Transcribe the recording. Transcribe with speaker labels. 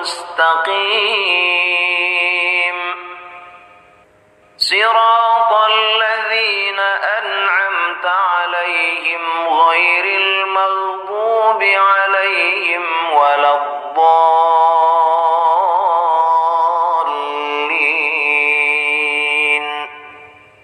Speaker 1: مستقيم صراط الذين أنعمت عليهم غير المغضوب عليهم